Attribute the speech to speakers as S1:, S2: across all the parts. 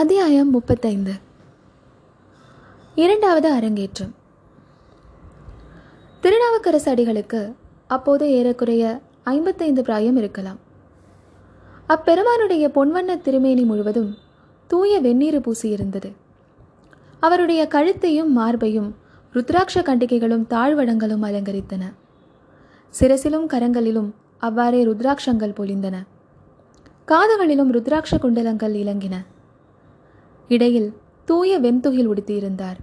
S1: அத்தியாயம் முப்பத்தைந்து. இரண்டாவது அரங்கேற்றம். திருநாவுக்கரசு அடிகளுக்கு அப்போது ஏறக்குறைய ஐம்பத்தைந்து பிராயம் இருக்கலாம். அப்பெருமானுடைய பொன்வண்ண திருமேனி முழுவதும் தூய வெந்நீர் பூசியிருந்தது. அவருடைய கழுத்தையும் மார்பையும் ருத்ராட்ச கண்டிகைகளும் தாழ்வடங்களும் அலங்கரித்தன. சிரசிலும் கரங்களிலும் அவ்வாறே ருத்ராட்சங்கள் பொழிந்தன. காதுகளிலும் ருத்ராட்ச குண்டலங்கள் இலங்கின. இடையில் தூய வெண்துகில் உடுத்தியிருந்தார்.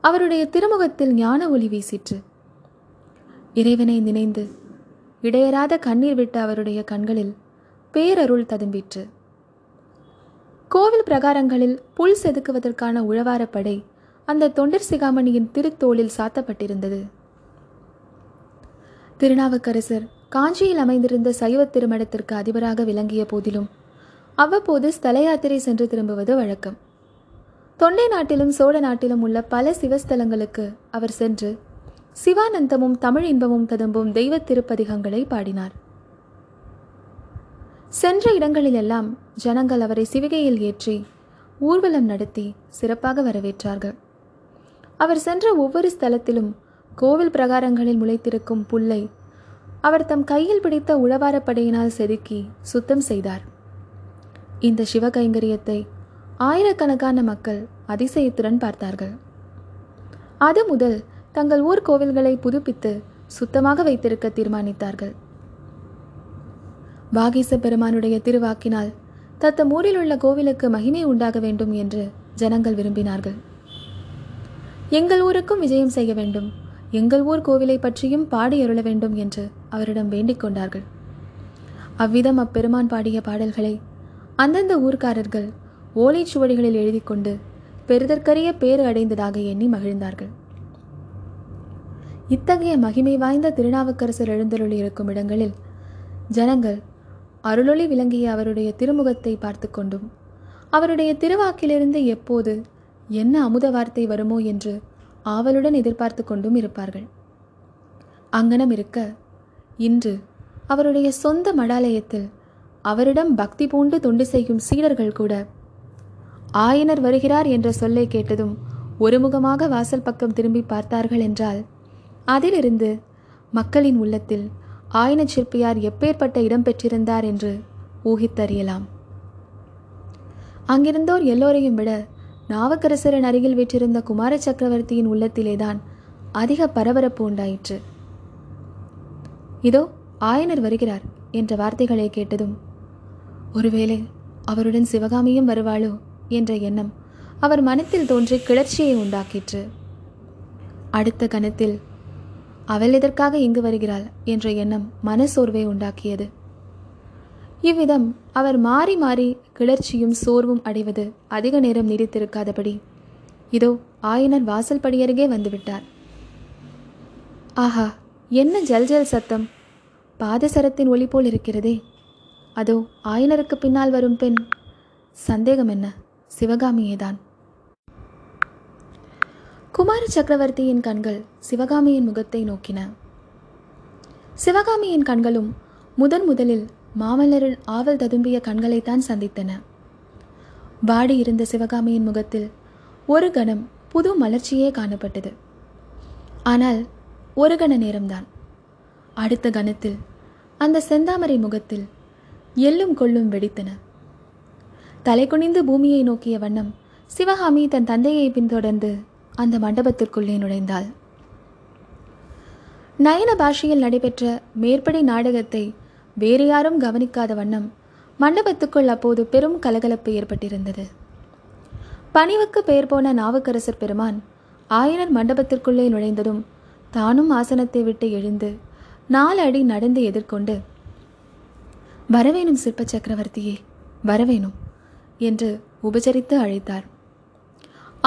S1: அவருடைய திருமுகத்தில் ஞான ஒளி வீசிற்று. இறைவனை நினைந்து இடையராத கண்ணீர் விட்ட அவருடைய கண்களில் பேரருள் ததும்பிற்று. கோவில் பிரகாரங்களில் புல் செதுக்குவதற்கான உழவாரப்படை அந்த தொண்டர் சிகாமணியின் திருத்தோளில் சாத்தப்பட்டிருந்தது. திருநாவுக்கரசர் காஞ்சியில் அமைந்திருந்த சைவ திருமடத்திற்கு அதிபராக விளங்கிய போதிலும் அவ்வப்போது ஸ்தல யாத்திரை சென்று திரும்புவது வழக்கம். தொண்டை நாட்டிலும் சோழ நாட்டிலும் உள்ள பல சிவஸ்தலங்களுக்கு அவர் சென்று சிவானந்தமும் தமிழ் இன்பமும் ததும்பும் தெய்வ திருப்பதிகங்களை பாடினார். சென்ற இடங்களிலெல்லாம் ஜனங்கள் அவரை சிவிகையில் ஏற்றி ஊர்வலம் நடத்தி சிறப்பாக வரவேற்றார்கள். அவர் சென்ற ஒவ்வொரு ஸ்தலத்திலும் கோவில் பிரகாரங்களில் முளைத்திருக்கும் புல்லை அவர் தம் கையில் பிடித்த உழவாரப்படையினால் செதுக்கி சுத்தம் செய்தார். இந்த சிவகைங்கரியத்தை ஆயிரக்கணக்கான மக்கள் அதிசயத்துடன் பார்த்தார்கள். அது முதல் தங்கள் ஊர் கோவில்களை புதுப்பித்து சுத்தமாக வைத்திருக்க தீர்மானித்தார்கள். வாகீச பெருமானுடைய திருவாக்கினால் தத்தம் ஊரில் உள்ள கோவிலுக்கு மகிமை உண்டாக வேண்டும் என்று ஜனங்கள் விரும்பினார்கள். எங்கள் ஊருக்கும் விஜயம் செய்ய வேண்டும் எங்கள் ஊர் கோவிலை பற்றியும் பாடி அருள வேண்டும் என்று அவரிடம் வேண்டிக் கொண்டார்கள். அவ்விதம் அப்பெருமான் பாடிய பாடல்களை அந்தந்த ஊர்க்காரர்கள் ஓலைச்சுவடிகளில் எழுதி கொண்டு பெருதற்கரிய பேறு அடைந்ததாக எண்ணி மகிழ்ந்தார்கள். இத்தகைய மகிமை வாய்ந்த திருநாவுக்கரசர் எழுந்தருளி இருக்கும் இடங்களில் ஜனங்கள் அருளொளி விளங்கிய அவருடைய திருமுகத்தை பார்த்து கொண்டும் அவருடைய திருவாக்கிலிருந்து எப்போது என்ன அமுத வார்த்தை வருமோ என்று ஆவலுடன் எதிர்பார்த்து கொண்டும் இருப்பார்கள். அங்கனம் இருக்க இன்று அவருடைய சொந்த மடாலயத்தில் அவரிடம் பக்தி பூண்டு தொண்டு செய்யும் சீடர்கள் கூட. ஆயனர் வருகிறார் என்ற சொல்லை கேட்டதும் ஒருமுகமாக வாசல் பக்கம் திரும்பி பார்த்தார்கள் என்றால் அதிலிருந்து மக்களின் உள்ளத்தில் ஆயன சிற்பியார் எப்பேற்பட்ட இடம் பெற்றிருந்தார் என்று ஊகித்தறியலாம். அங்கிருந்தோர் எல்லோரையும் விட நாவக்கரசரின் அருகில் வீற்றிருந்த குமார சக்கரவர்த்தியின் உள்ளத்திலேதான் அதிக பரபரப்பு உண்டாயிற்று. இதோ ஆயனர் வருகிறார் என்ற வார்த்தைகளை கேட்டதும் ஒருவேளை அவருடன் சிவகாமியும் வருவாளோ என்ற எண்ணம் அவர் மனத்தில் தோன்றி கிளர்ச்சியை உண்டாக்கிற்று. அடுத்த கணத்தில் அவள் எதற்காக இங்கு வருகிறாள்? என்ற எண்ணம் மனசோர்வை உண்டாக்கியது. இவ்விதம் அவர் மாறி மாறி கிளர்ச்சியும் சோர்வும் அடைவது அதிக நேரம் நீடித்திருக்காதபடி இதோ ஆயனர் வாசல் படியருகே வந்துவிட்டார். ஆஹா என்ன ஜல் ஜல் சத்தம்! பாதசரத்தின் ஒளி போல் இருக்கிறதே! அதோ ஆயனருக்கு பின்னால் வரும் பெண். சந்தேகம் என்ன? சிவகாமியேதான். குமார சக்கரவர்த்தியின் கண்கள் சிவகாமியின் முகத்தை நோக்கின. சிவகாமியின் கண்களும் முதன் முதலில் மாமல்லரின் ஆவல் ததும்பிய கண்களைத்தான் சந்தித்தன. வாடி இருந்த சிவகாமியின் முகத்தில் ஒரு கணம் புது மலர்ச்சியே காணப்பட்டது. ஆனால் ஒரு கண நேரம்தான். அடுத்த கணத்தில் அந்த செந்தாமரை முகத்தில் எள்ளும் கொள்ளும் வெடித்தன. தலை குனிந்து பூமியை நோக்கிய வண்ணம் சிவகாமி தன் தந்தையை பின்தொடர்ந்து அந்த மண்டபத்திற்குள்ளே நுழைந்தாள். நயன பாஷையில் நடைபெற்ற மேற்படி நாடகத்தை வேறு யாரும் கவனிக்காத வண்ணம் மண்டபத்துக்குள் அப்போது பெரும் கலகலப்பு ஏற்பட்டிருந்தது. பணிவுக்கு பெயர் போன நாவுக்கரசர் பெருமான் ஆயனர் மண்டபத்திற்குள்ளே நுழைந்ததும் தானும் ஆசனத்தை விட்டு எழுந்து நாலு அடி நடந்து எதிர்கொண்டு வரவேணும் சிற்ப சக்கரவர்த்தியே வரவேணும் என்று உபசரித்து அழைத்தார்.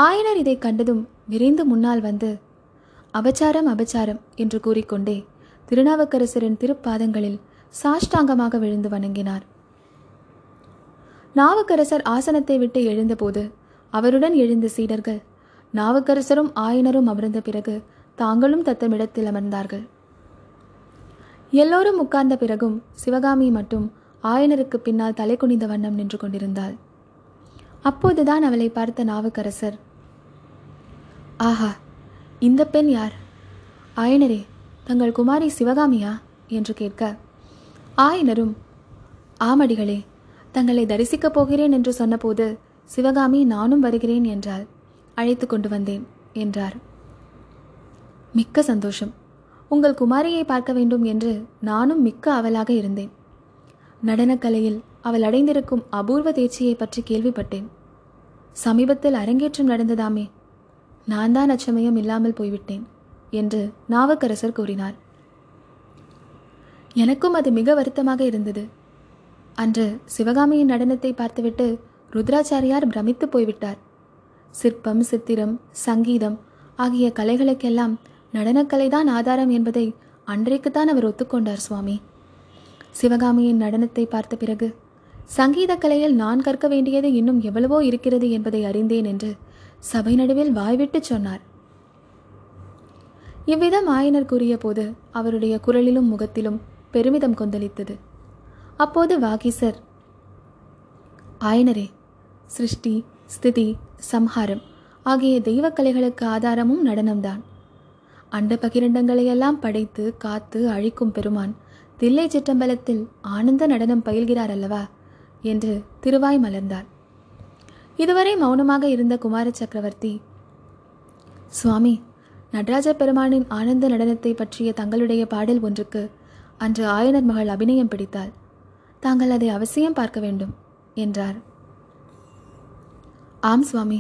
S1: ஆயனர் இதை கண்டதும் விரைந்து முன்னால் வந்து அபச்சாரம் அபச்சாரம் என்று கூறிக்கொண்டே திருநாவுக்கரசரின் திருப்பாதங்களில் சாஷ்டாங்கமாக விழுந்து வணங்கினார். நாவுக்கரசர் ஆசனத்தை விட்டு எழுந்தபோது அவருடன் எழுந்த சீடர்கள் நாவுக்கரசரும் ஆயனரும் அமர்ந்த பிறகு தாங்களும் தத்தமிடத்தில் அமர்ந்தார்கள். எல்லோரும் உட்கார்ந்த பிறகும் சிவகாமி மட்டும் ஆயனருக்கு பின்னால் தலை குனிந்த வண்ணம் நின்று கொண்டிருந்தாள். அப்போதுதான் அவளை பார்த்த நாவுக்கரசர் ஆஹா இந்த பெண் யார்? ஆயனரே தங்கள் குமாரி சிவகாமியா? என்று கேட்க ஆயனரும் ஆமடிகளே தங்களை தரிசிக்கப் போகிறேன் என்று சொன்னபோது சிவகாமி நானும் வருகிறேன் என்றால் அழைத்து கொண்டு வந்தேன் என்றார். மிக்க சந்தோஷம். உங்கள் குமாரியை பார்க்க வேண்டும் என்று நானும் மிக்க அவலாக இருந்தேன். நடனக்கலையில் அவள் அடைந்திருக்கும் அபூர்வ தேர்ச்சியை பற்றி கேள்விப்பட்டேன். சமீபத்தில் அரங்கேற்றம் நடந்ததாமே நான் தான் அச்சமயம் இல்லாமல் போய்விட்டேன் என்று நாவக்கரசர் கூறினார். எனக்கும் அது மிக வருத்தமாக இருந்தது. அன்று சிவகாமியின் நடனத்தை பார்த்துவிட்டு ருத்ராச்சாரியார் பிரமித்து போய்விட்டார். சிற்பம் சித்திரம் சங்கீதம் ஆகிய கலைகளுக்கெல்லாம் நடனக்கலைதான் ஆதாரம் என்பதை அன்றைக்குத்தான் அவர் ஒத்துக்கொண்டார் சுவாமி. சிவகாமியின் நடனத்தை பார்த்த பிறகு சங்கீத கலையில் நான் கற்க வேண்டியது இன்னும் எவ்வளவோ இருக்கிறது என்பதை அறிந்தேன் என்று சபை நடுவில் வாய்விட்டு சொன்னார். இவ்விதம் ஆயனர் கூறிய போது அவருடைய குரலிலும் முகத்திலும் பெருமிதம் கொந்தளித்தது. அப்போது வாகீசர் ஆயனரே சிருஷ்டி ஸ்திதி சம்ஹாரம் ஆகிய தெய்வக்கலைகளுக்கு ஆதாரமும் நடனம்தான். அண்ட பகிரண்டங்களையெல்லாம் படைத்து காத்து அழிக்கும் பெருமான் தில்லை சிற்றம்பலத்தில் ஆனந்த நடனம் பயில்கிறார் அல்லவா என்று திருவாய் மலர்ந்தார். இதுவரை மௌனமாக இருந்த குமார சக்கரவர்த்தி சுவாமி நடராஜ பெருமானின் ஆனந்த நடனத்தை பற்றிய தங்களுடைய பாடல் ஒன்றுக்கு அன்று ஆயனர் மகள் அபிநயம் பிடித்தாள். தாங்கள் அதை அவசியம் பார்க்க வேண்டும் என்றார். ஆம் சுவாமி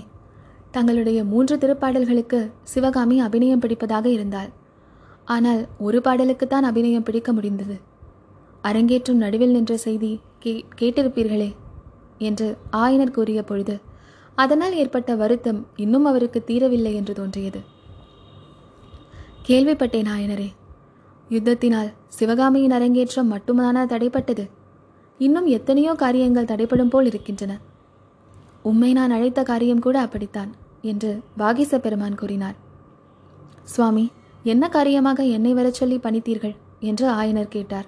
S1: தங்களுடைய மூன்று திருப்பாடல்களுக்கு சிவகாமி அபிநயம் பிடிப்பதாக இருந்தாள். ஆனால் ஒரு பாடலுக்குத்தான் அபிநயம் பிடிக்க முடிந்தது. அரங்கேற்றும் நடுவில் நின்ற செய்தி கே கேட்டிருப்பீர்களே என்று ஆயனர் கூறிய பொழுது அதனால் ஏற்பட்ட வருத்தம் இன்னும் அவருக்கு தீரவில்லை என்று தோன்றியது. கேள்விப்பட்டேன் ஆயனரே யுத்தத்தினால் சிவகாமியின் அரங்கேற்றம் மட்டுமானா தடைப்பட்டது. இன்னும் எத்தனையோ காரியங்கள் தடைப்படும் போல் இருக்கின்றன. உம்மை நான் அழைத்த காரியம் கூட அப்படித்தான். என்று வாகிச பெருமான் கூறினார். சுவாமி என்ன காரியமாக என்னை வரச் சொல்லி பணித்தீர்கள்? என்று ஆயனர் கேட்டார்.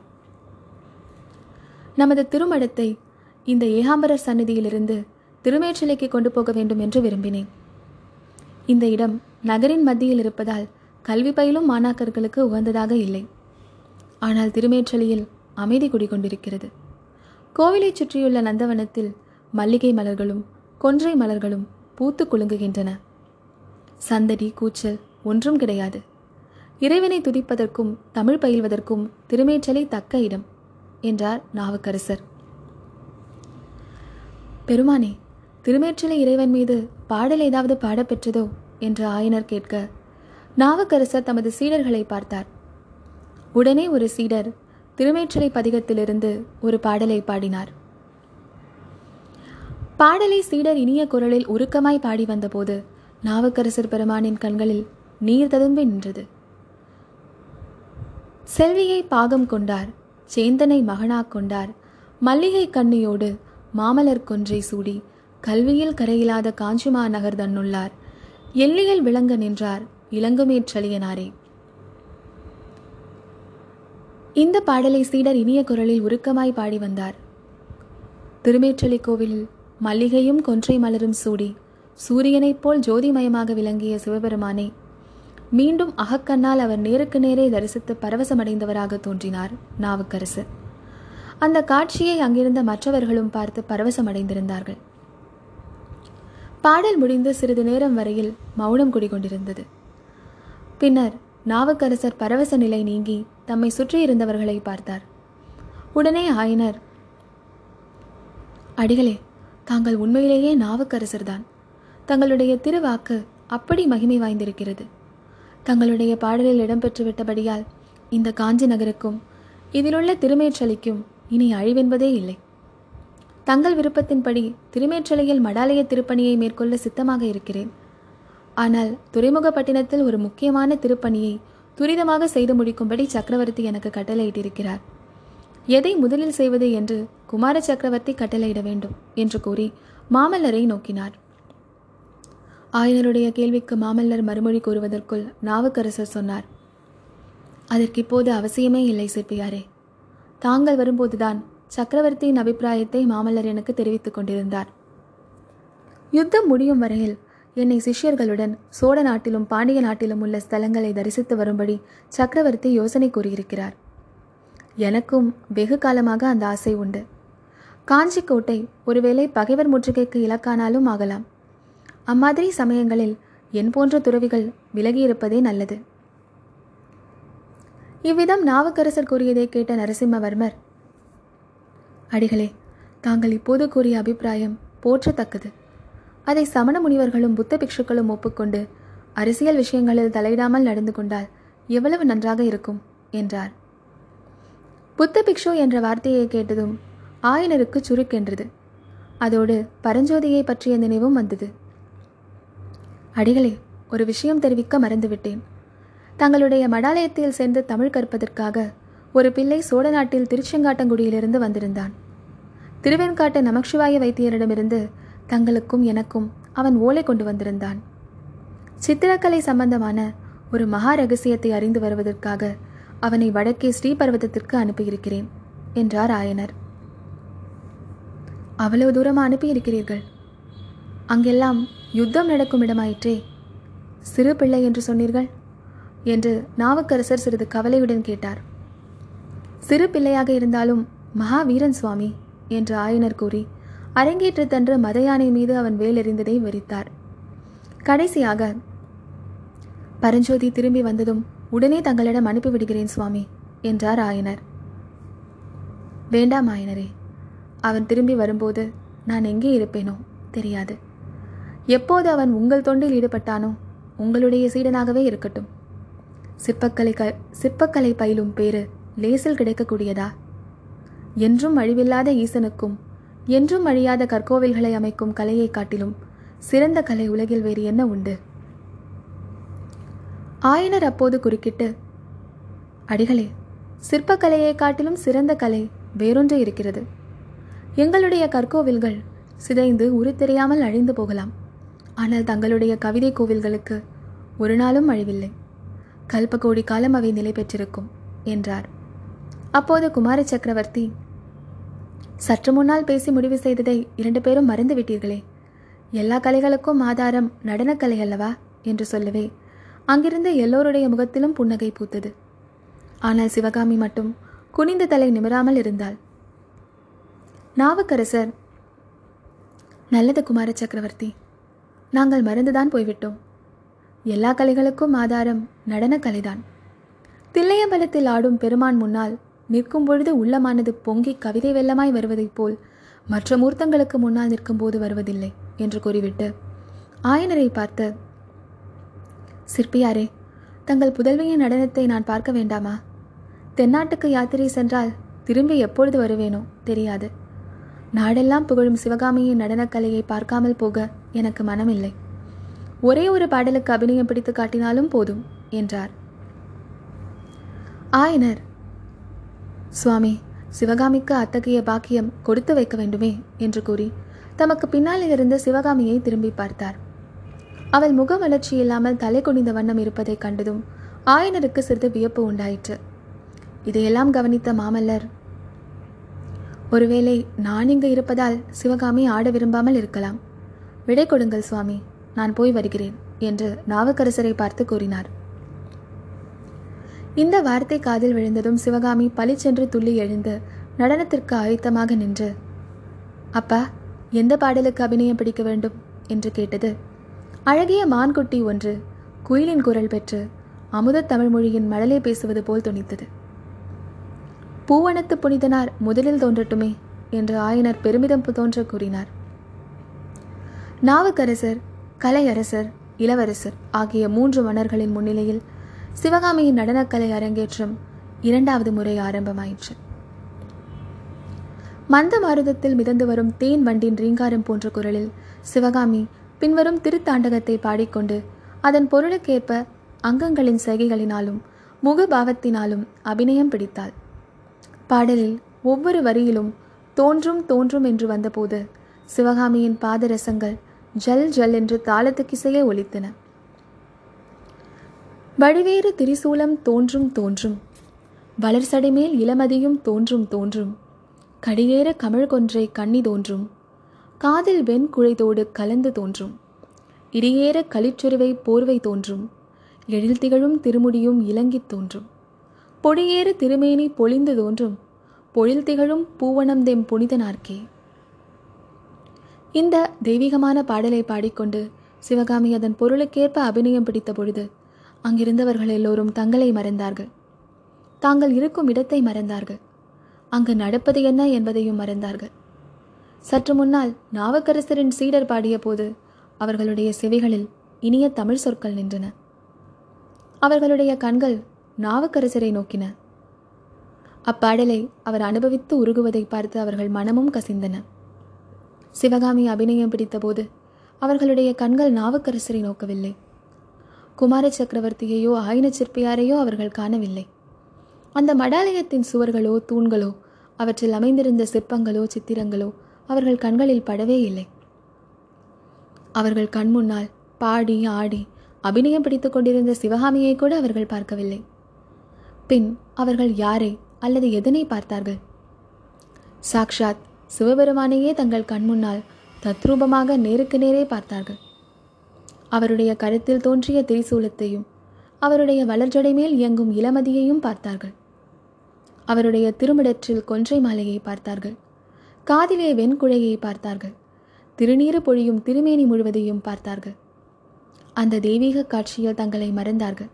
S1: நமது திருமடத்தை இந்த ஏகாம்பரர் சந்நிதியிலிருந்து திருமேற்றலைக்கு கொண்டு போக வேண்டும் என்று விரும்பினேன். இந்த இடம் நகரின் மத்தியில் இருப்பதால் கல்வி பயிலும் மாணாக்கர்களுக்கு உகந்ததாக இல்லை. ஆனால் திருமேற்றலியில் அமைதி குடிகொண்டிருக்கிறது. கோவிலைச் சுற்றியுள்ள நந்தவனத்தில் மல்லிகை மலர்களும் கொன்றை மலர்களும் பூத்து குலுங்குகின்றன. சந்தடி கூச்சல் ஒன்றும் கிடையாது. இறைவனை துதிப்பதற்கும் தமிழ் பயில்வதற்கும் திருமேற்றலை தக்க இடம் என்றார் நாவுக்கரசர். பெருமானே திருமேற்றலை இறைவன் மீது பாடல் ஏதாவது பாடப்பெற்றதோ? என்று ஆயனர் கேட்க நாவுக்கரசர் தமது சீடர்களை பார்த்தார். உடனே ஒரு சீடர் திருமேற்றலை பதிகத்திலிருந்து ஒரு பாடலை பாடினார். பாடலை சீடர் இனிய குரலில் உருக்கமாய் பாடி வந்தபோது நாவுக்கரசர் பெருமானின் கண்களில் நீர் ததும்பி நின்றது. செல்வியை பாகம் கொண்டார் சேந்தனை மகனாக் கொண்டார் மல்லிகை கண்ணியோடு மாமலர் கொன்றை சூடி கல்வியில் கரையிலாத காஞ்சிமா நகர் தன்னுள்ளார். எல்லியில் விளங்க நின்றார் இளங்குமேற்றலியனாரே இந்த பாடலை சீடர் இனிய குரலில் உருக்கமாய் பாடி வந்தார். திருமேற்றலி கோவிலில் மல்லிகையும் கொன்றை மலரும் சூடி. சூரியனைப் போல் ஜோதிமயமாக விளங்கிய சிவபெருமானே மீண்டும் அகக்கண்ணால் அவர் நேருக்கு நேரே தரிசித்து பரவசமடைந்தவராக தோன்றினார் நாவுக்கரசு. அந்த காட்சியை அங்கிருந்த மற்றவர்களும் பார்த்து பரவசமடைந்திருந்தார்கள். பாடல் முடிந்து சிறிது நேரம் வரையில் மௌனம் குடிகொண்டிருந்தது. பின்னர் நாவுக்கரசர் பரவச நிலை நீங்கி தம்மை சுற்றியிருந்தவர்களை பார்த்தார். உடனே ஆயினர் அடிகளே தாங்கள் உண்மையிலேயே நாவுக்கரசர்தான். தங்களுடைய திருவாக்கு அப்படி மகிமை வாய்ந்திருக்கிறது. தங்களுடைய பாடலில் இடம்பெற்றுவிட்டபடியால் இந்த காஞ்சி நகருக்கும் இதிலுள்ள திருமேற்றலிக்கும் இனி அழிவென்பதே இல்லை. தங்கள் விருப்பத்தின்படி திருமேற்றலையில் மடாலய திருப்பணியை மேற்கொள்ள சித்தமாக இருக்கிறேன். ஆனால் துறைமுகப்பட்டினத்தில் ஒரு முக்கியமான திருப்பணியை துரிதமாக செய்து முடிக்கும்படி சக்கரவர்த்தி எனக்கு கட்டளையிட்டிருக்கிறார். எதை முதலில் செய்வது என்று குமார சக்கரவர்த்தி கட்டளையிட வேண்டும் என்று கூறி மாமல்லரை நோக்கினார். ஆயனருடைய கேள்விக்கு மாமல்லர் மறுமொழி கூறுவதற்குள் நாவுக்கரசர் சொன்னார் அதற்கு இப்போது அவசியமே இல்லை சிற்பியாரே. தாங்கள் வரும்போதுதான் சக்கரவர்த்தியின் அபிப்பிராயத்தை மாமல்லர் எனக்கு தெரிவித்துக் கொண்டிருந்தார். யுத்தம் முடியும் வரையில் என்னை சிஷ்யர்களுடன் சோழ நாட்டிலும் பாண்டிய நாட்டிலும் உள்ள ஸ்தலங்களை தரிசித்து வரும்படி சக்கரவர்த்தி யோசனை கூறியிருக்கிறார். எனக்கும் வெகு காலமாக அந்த ஆசை உண்டு. காஞ்சி கோட்டை ஒருவேளை பகைவர் முற்றுகைக்கு இலக்கானாலும் ஆகலாம். அம்மாதிரி சமயங்களில் என் போன்ற துறவிகள் விலகியிருப்பதே நல்லது. இவ்விதம் நாவுக்கரசர் கூறியதை கேட்ட நரசிம்மவர்மர் அடிகளே தாங்கள் இப்போது கூறிய அபிப்பிராயம் போற்றத்தக்கது. அதை சமண முனிவர்களும் புத்த பிக்ஷுக்களும் ஒப்புக்கொண்டு அரசியல் விஷயங்களில் தலையிடாமல் நடந்து கொண்டால் எவ்வளவு நன்றாக இருக்கும் என்றார். புத்த பிக்ஷு என்ற வார்த்தையை கேட்டதும் ஆயனருக்கு சுருக்கென்றது அதோடு பரஞ்சோதியை பற்றிய நினைவும் வந்தது. அடிகளே ஒரு விஷயம் தெரிவிக்க மறந்துவிட்டேன். தங்களுடைய மடாலயத்தில் சேர்ந்து தமிழ் கற்பதற்காக ஒரு பிள்ளை சோழ நாட்டில் திருச்செங்காட்டங்குடியிலிருந்து வந்திருந்தான். திருவெண்காட்டு நமக்ஷுவாய வைத்தியரிடமிருந்து தங்களுக்கும் எனக்கும் அவன் ஓலை கொண்டு வந்திருந்தான். சித்திரக்கலை சம்பந்தமான ஒரு மகா ரகசியத்தை அறிந்து வருவதற்காக அவனை வடக்கே ஸ்ரீபர்வதத்திற்கு அனுப்பியிருக்கிறேன் என்றார் ஆயனர். அவ்வளவு தூரம் அனுப்பியிருக்கிறீர்கள்? அங்கெல்லாம் யுத்தம் நடக்கும் இடமாயிற்றே சிறு பிள்ளை என்று சொன்னீர்கள் என்று நாவுக்கரசர் சிறிது கவலையுடன் கேட்டார். சிறு பிள்ளையாக இருந்தாலும் மகாவீரன் சுவாமி என்று ஆயனர் கூறி அரங்கேற்றத்தன்று மத யானை மீது அவன் வேலெறிந்ததை விரித்தார் கடைசியாக பரஞ்சோதி திரும்பி வந்ததும் உடனே தங்களிடம் அனுப்பிவிடுகிறேன் சுவாமி என்றார் ஆயனர். வேண்டாம் ஆயனரே அவன் திரும்பி வரும்போது நான் எங்கே இருப்பேனோ தெரியாது. எப்போது அவன் உங்கள் தொண்டில் ஈடுபட்டானோ உங்களுடைய சீடனாகவே இருக்கட்டும். சிற்பக்கலை க சிற்பக்கலை பயிலும் பேரு லேசில் கிடைக்கக்கூடியதா? என்றும் அழிவில்லாத ஈசனுக்கும் என்றும் அழியாத கற்கோவில்களை அமைக்கும் கலையை காட்டிலும் சிறந்த கலை உலகில் வேறு என்ன உண்டு? ஆயனர் அப்போது குறுக்கிட்டு அடிகளே சிற்பக்கலையை காட்டிலும் சிறந்த கலை வேறொன்று இருக்கிறது. எங்களுடைய கற்கோவில்கள் சிதைந்து உரு தெரியாமல் அழிந்து போகலாம். ஆனால் தங்களுடைய கவிதை கோவில்களுக்கு ஒரு நாளும் அழிவில்லை. கல்பகோடி காலம் அவை நிலை பெற்றிருக்கும் என்றார். அப்போது குமார சக்கரவர்த்தி சற்று முன்னால் பேசி முடிவு செய்ததை இரண்டு பேரும் மறந்து விட்டீர்களே எல்லா கலைகளுக்கும் ஆதாரம் நடனக்கலை அல்லவா? என்று சொல்லவே அங்கிருந்த எல்லோருடைய முகத்திலும் புன்னகை பூத்தது. ஆனால் சிவகாமி மட்டும் குனிந்த தலை நிமிராமல் இருந்தாள். நாவுக்கரசர் நல்லது குமார சக்கரவர்த்தி. நாங்கள் மறந்துதான் போய்விட்டோம். எல்லா கலைகளுக்கும் ஆதாரம் நடனக்கலைதான் தில்லையம்பலத்தில் ஆடும் பெருமான் முன்னால் நிற்கும் பொழுது உள்ளமானது பொங்கி கவிதை வெள்ளமாய் வருவதைப் போல் மற்ற மூர்த்தங்களுக்கு முன்னால் நிற்கும்போது வருவதில்லை என்று கூறிவிட்டு ஆயனரை பார்த்து சிற்பியாரே தங்கள் புதல்வியின் நடனத்தை நான் பார்க்க வேண்டாமா? தென்னாட்டுக்கு யாத்திரை சென்றால் திரும்பி எப்பொழுது வருவேனோ தெரியாது. நாடெல்லாம் புகழும் சிவகாமியின் நடனக்கலையை பார்க்காமல் போக எனக்கு மனமில்லை. ஒரே ஒரு பாடலுக்கு அபிநயம் பிடித்து காட்டினாலும் போதும் என்றார். ஆயனர் சுவாமி சிவகாமிக்கு அத்தகைய பாக்கியம் கொடுத்து வைக்க வேண்டுமே என்று கூறி தமக்கு பின்னால் இருந்த சிவகாமியை திரும்பி பார்த்தார். அவள் முக வளர்ச்சி இல்லாமல் தலை குனிந்த வண்ணம் இருப்பதைக் கண்டதும் ஆயனருக்கு சிறிது வியப்பு உண்டாயிற்று. இதையெல்லாம் கவனித்த மாமல்லர் ஒருவேளை நான் இங்கு இருப்பதால் சிவகாமி ஆட விரும்பாமல் இருக்கலாம். விடை கொடுங்கள் சுவாமி நான் போய் வருகிறேன் என்று நாவுக்கரசரை பார்த்து கூறினார். இந்த வார்த்தை காதில் விழுந்ததும் சிவகாமி பளிச்சென்று துள்ளி எழுந்து நடனத்திற்கு ஆயத்தமாக நின்று அப்பா எந்த பாடலுக்கு அபிநயம் பிடிக்க வேண்டும்? என்று கேட்டது. அழகிய மான்குட்டி ஒன்று குயிலின் குரல் பெற்று அமுதத் தமிழ் மொழியின் மழலை பேசுவது போல் துணித்தது. பூவனத்து புனிதனார் முதலில் தோன்றட்டுமே என்று ஆயனர் பெருமிதம் தோன்ற கூறினார். நாவுக்கரசர் கலையரசர் இளவரசர் ஆகிய மூன்று மன்னர்களின் முன்னிலையில் சிவகாமியின் நடனக்கலை அரங்கேற்றம் இரண்டாவது முறை ஆரம்பமாயிற்று. மந்த மாருதத்தில் மிதந்து வரும் தேன் வண்டின் ரீங்காரம் போன்ற குரலில் சிவகாமி பின்வரும் திருத்தாண்டகத்தை பாடிக்கொண்டு அதன் பொருளுக்கேற்ப அங்கங்களின் செய்கைகளினாலும் முகபாவத்தினாலும் அபிநயம் பிடித்தாள். பாடலில் ஒவ்வொரு வரியிலும் தோன்றும் தோன்றும் என்று வந்தபோது சிவகாமியின் பாதரசங்கள் ஜல் ஜல் என்று தாளத்துக்கிசையே ஒலித்தன. வடிவேறு திரிசூலம் தோன்றும் தோன்றும் வளர்சடைமேல் இளமதியும் தோன்றும் தோன்றும் கடியேற கமிழ்கொன்றை கண்ணி தோன்றும் காதில் வெண்குழைதோடு கலந்து தோன்றும். இடியேற களிச்சுருவை போர்வை தோன்றும். எழில் திகழும் திருமுடியும் இலங்கித் தோன்றும். பொடியேறு திருமேனி பொழிந்து தோன்றும். பொழில் திகழும் பூவனந்தெம் புனிதனார்க்கே. இந்த தெய்வீகமான பாடலை பாடிக்கொண்டு சிவகாமி அதன் பொருளுக்கேற்ப அபிநயம் பிடித்த பொழுது அங்கிருந்தவர்கள் எல்லோரும் தங்களை மறந்தார்கள். தாங்கள் இருக்கும் இடத்தை மறந்தார்கள். அங்கு நடப்பது என்ன என்பதையும் மறந்தார்கள். சற்று முன்னால் நாவக்கரசரின் சீடர் பாடிய போது அவர்களுடைய செவிகளில் இனிய தமிழ் சொற்கள் நின்றன. அவர்களுடைய கண்கள் நாவக்கரசரை நோக்கின. அப்பாடலை அவர் அனுபவித்து உருகுவதை பார்த்து அவர்கள் மனமும் கசிந்தன. சிவகாமி அபிநயம் பிடித்தபோது அவர்களுடைய கண்கள் நாவுக்கரசரை நோக்கவில்லை. குமார சக்கரவர்த்தியையோ ஆயின சிற்பியாரையோ அவர்கள் காணவில்லை. அந்த மடாலயத்தின் சுவர்களோ தூண்களோ அவற்றில் அமைந்திருந்த சிற்பங்களோ சித்திரங்களோ அவர்கள் கண்களில் படவே இல்லை. அவர்கள் கண் முன்னால் பாடி ஆடி அபிநயம் பிடித்துக் கொண்டிருந்த சிவகாமியை கூட அவர்கள் பார்க்கவில்லை. பின் அவர்கள் யாரை அல்லது எதனை பார்த்தார்கள்? சாக்ஷாத் சிவபெருமானையே தங்கள் கண்முன்னால் தத்ரூபமாக நேருக்கு நேரே பார்த்தார்கள். அவருடைய கருத்தில் தோன்றிய திரிசூலத்தையும் அவருடைய வளர்ஜடை மேல் இயங்கும் இளமதியையும் பார்த்தார்கள். அவருடைய திருமிடற்றில் கொன்றை மாலையை பார்த்தார்கள். காதிலே வெண்குழையை பார்த்தார்கள். திருநீறு பொழியும் திருமேனி முழுவதையும் பார்த்தார்கள். அந்த தெய்வீக காட்சியில் தங்களை மறந்தார்கள்.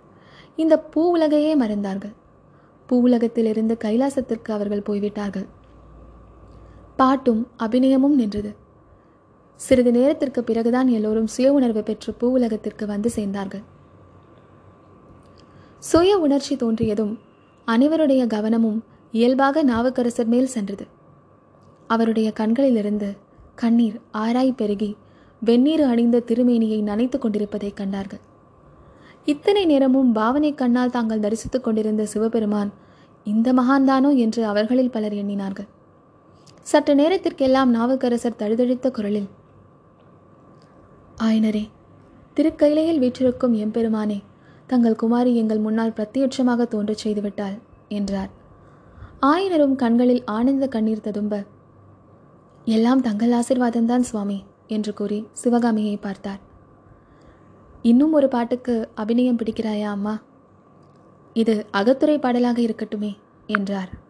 S1: இந்த பூ உலகையே மறந்தார்கள். பூ உலகத்திலிருந்து கைலாசத்திற்கு அவர்கள் போய்விட்டார்கள். பாட்டும் அபிநயமும் நின்றது. சிறிது நேரத்திற்கு பிறகுதான் எல்லோரும் சுய உணர்வு பெற்று பூ உலகத்திற்கு வந்து சேர்ந்தார்கள். சுய உணர்ச்சி தோன்றியதும் அனைவருடைய கவனமும் இயல்பாக நாவுக்கரசர் மேல் சென்றது. அவருடைய கண்களிலிருந்து கண்ணீர் ஆராய் பெருகி வெந்நீர் அணிந்த திருமேனியை நனைத்து கொண்டிருப்பதைக் கண்டார்கள். இத்தனை நேரமும் பாவனை கண்ணால் தாங்கள் தரிசித்துக் கொண்டிருந்த சிவபெருமான் இந்த மகான்தானோ? என்று அவர்களில் பலர் எண்ணினார்கள். சற்று நேரத்திற்கெல்லாம் நாவுக்கரசர் தழுதழித்த குரலில் ஆயனரே திருக்கைலையில் வீற்றிருக்கும் எம்பெருமானே தங்கள் குமாரி எங்கள் முன்னால் பிரத்யட்சமாக தோன்றச் செய்துவிட்டாள் என்றார். ஆயனரும் கண்களில் ஆனந்த கண்ணீர் ததும்ப எல்லாம் தங்கள் ஆசிர்வாதம்தான் சுவாமி என்று கூறி சிவகாமியை பார்த்தார். இன்னும் ஒரு பாட்டுக்கு அபிநயம் பிடிக்கிறாயா அம்மா? இது அகத்துறை பாடலாக இருக்கட்டுமே என்றார்.